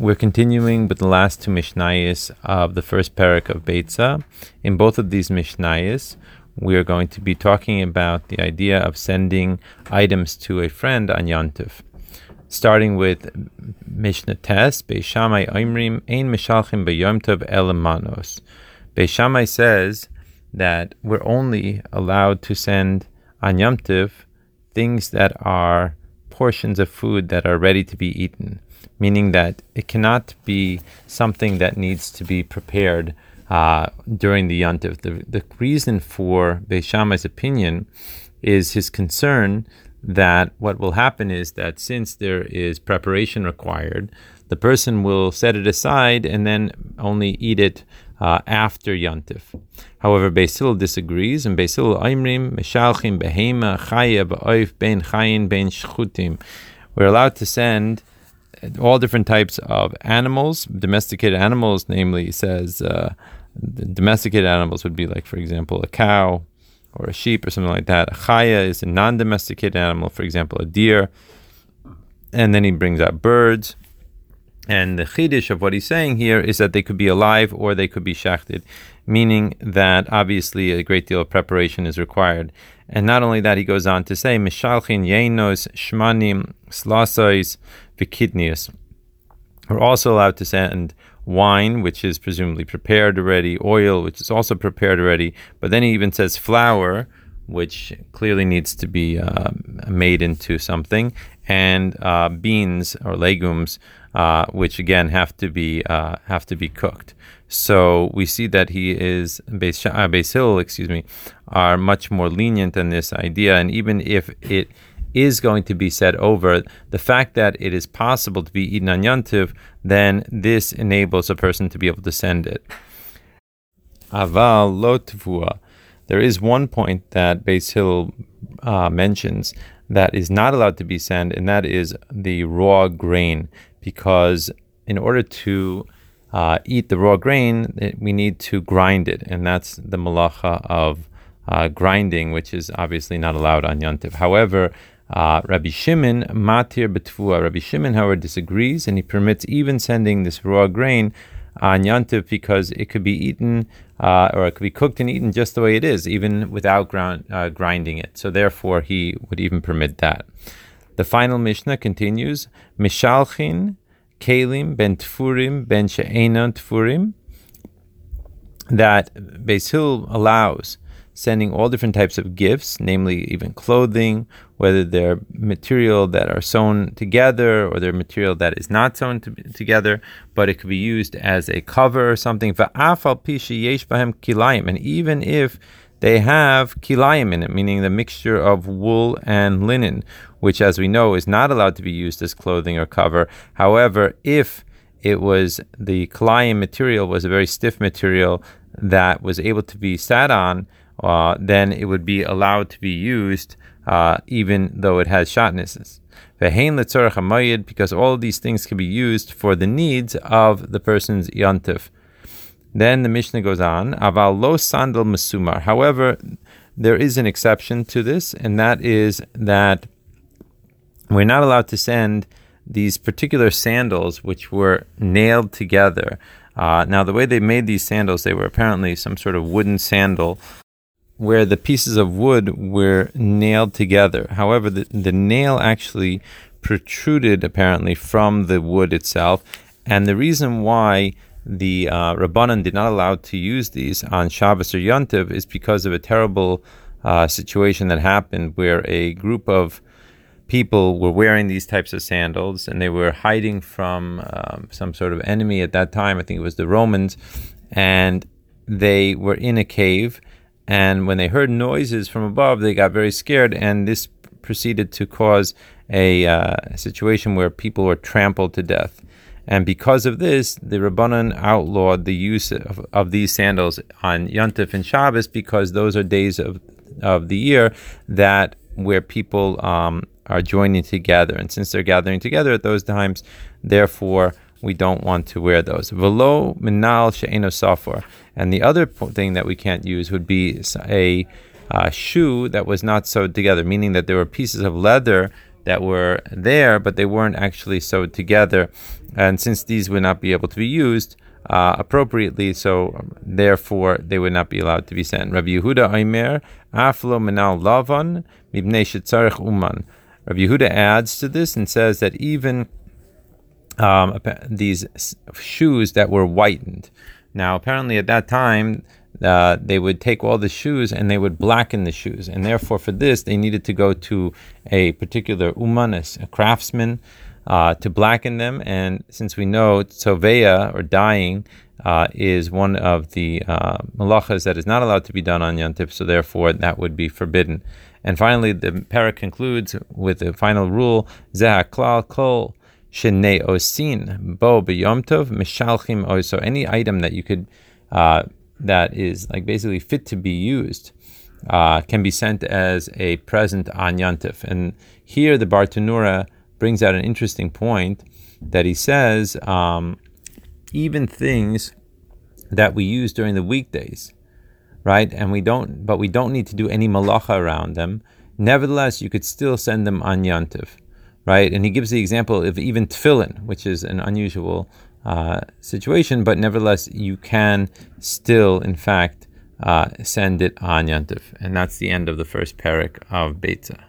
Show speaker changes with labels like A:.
A: We're continuing with the last two Mishnayos of the first parak of Beitzah. In both of these Mishnayos, we are going to be talking about the idea of sending items to a friend on Yantiv. Starting with Mishnah Tes, Beis Shammai Oimrim, Ein Mishalchim Beyom Tov Elamanos. Beis Shammai says that we're only allowed to send on Yom Tov things that are portions of food that are ready to be eaten, meaning that it cannot be something that needs to be prepared uh, during the Yontif. The, the reason for Beis Shammai's opinion is his concern that what will happen is that since there is preparation required, the person will set it aside and then only eat it uh, after Yantif. However, Beis Hillel disagrees, and Beis Hillel Aimrim, Meshalchim, Behema, Chaya, Ba'oif, Ben Chayin, Ben Shchutim. We're allowed to send all different types of animals, domesticated animals, namely, says uh, domesticated animals would be like, for example, a cow or a sheep or something like that. A chaya is a non domesticated animal, for example, a deer. And then he brings out birds. And the chiddush of what he's saying here is that they could be alive or they could be shachted, meaning that obviously a great deal of preparation is required. And not only that, he goes on to say, Mishalchin yenos, shmanim, slasois, vikidnius. We're also allowed to send wine, which is presumably prepared already, oil, which is also prepared already. But then he even says flour, which clearly needs to be uh, made into something, and uh, beans or legumes, uh, which again have to be uh, have to be cooked. So we see that he is Beis Hillel, excuse me, are much more lenient in this idea, and even if it is going to be said over, the fact that it is possible to be eaten on Yantiv, then this enables a person to be able to send it. Aval lo There is one point that Beis Hillel uh, mentions that is not allowed to be sent, and that is the raw grain, because in order to uh, eat the raw grain, it, we need to grind it, and that's the malacha of uh, grinding, which is obviously not allowed on Yantiv. However, uh, Rabbi Shimon matir betvua. Rabbi Shimon, however, disagrees, and he permits even sending this raw grain on Yantiv because it could be eaten uh, or it could be cooked and eaten just the way it is, even without ground, uh, grinding it. So therefore, he would even permit that. The final Mishnah continues: Mishalchin kelim ben tfurim ben she'enon tfurim. That Beis allows sending all different types of gifts, namely even clothing, whether they're material that are sewn together or they're material that is not sewn to, together, but it could be used as a cover or something. And even if they have kilayim in it, meaning the mixture of wool and linen, which, as we know, is not allowed to be used as clothing or cover. However, if it was the kilayim material was a very stiff material that was able to be sat on, uh, then it would be allowed to be used uh, even though it has shotnesses. Because all of these things can be used for the needs of the person's yantif. Then the Mishnah goes on, aval lo sandal masumar. However, there is an exception to this, and that is that we're not allowed to send these particular sandals which were nailed together. Uh, now, the way they made these sandals, they were apparently some sort of wooden sandal where the pieces of wood were nailed together. However, the, the nail actually protruded apparently from the wood itself. And the reason why the uh, Rabbanan did not allow to use these on Shabbos or Yontiv is because of a terrible uh, situation that happened where a group of people were wearing these types of sandals and they were hiding from um, some sort of enemy at that time. I think it was the Romans. And they were in a cave and when they heard noises from above, they got very scared, and this proceeded to cause a uh, situation where people were trampled to death. And because of this, the Rabbanan outlawed the use of, of these sandals on Yontif and Shabbos because those are days of, of the year that where people um, are joining together. And since they're gathering together at those times, therefore, we don't want to wear those. Velo minal she'eno safor. And the other thing that we can't use would be a uh, shoe that was not sewed together, meaning that there were pieces of leather that were there, but they weren't actually sewed together. And since these would not be able to be used uh, appropriately, so therefore they would not be allowed to be sent. Rabbi Yehuda Aimer, Aflo Menal Lavan, Mibnei Shetzarech Uman. Rabbi Yehuda adds to this and says that even um, these shoes that were whitened. Now, apparently at that time, uh, they would take all the shoes and they would blacken the shoes. And therefore, for this, they needed to go to a particular uman, a, craftsman, uh, to blacken them. And since we know tzoveya, or dyeing, uh, is one of the uh, malachas that is not allowed to be done on Yantif, so therefore that would be forbidden. And finally, the parak concludes with the final rule: Zeh klal kol shenei osin bo b'yomtov mishalchim oso. Any item that you could uh, that is like basically fit to be used uh, can be sent as a present on Yantif. And here the Bartenura brings out an interesting point that he says um, even things that we use during the weekdays, right? And we don't, but we don't need to do any malacha around them. Nevertheless, you could still send them on Yantiv, right? And he gives the example of even tefillin, which is an unusual uh, situation, but nevertheless, you can still, in fact, uh, send it on Yantiv. And that's the end of the first parak of Beitzah.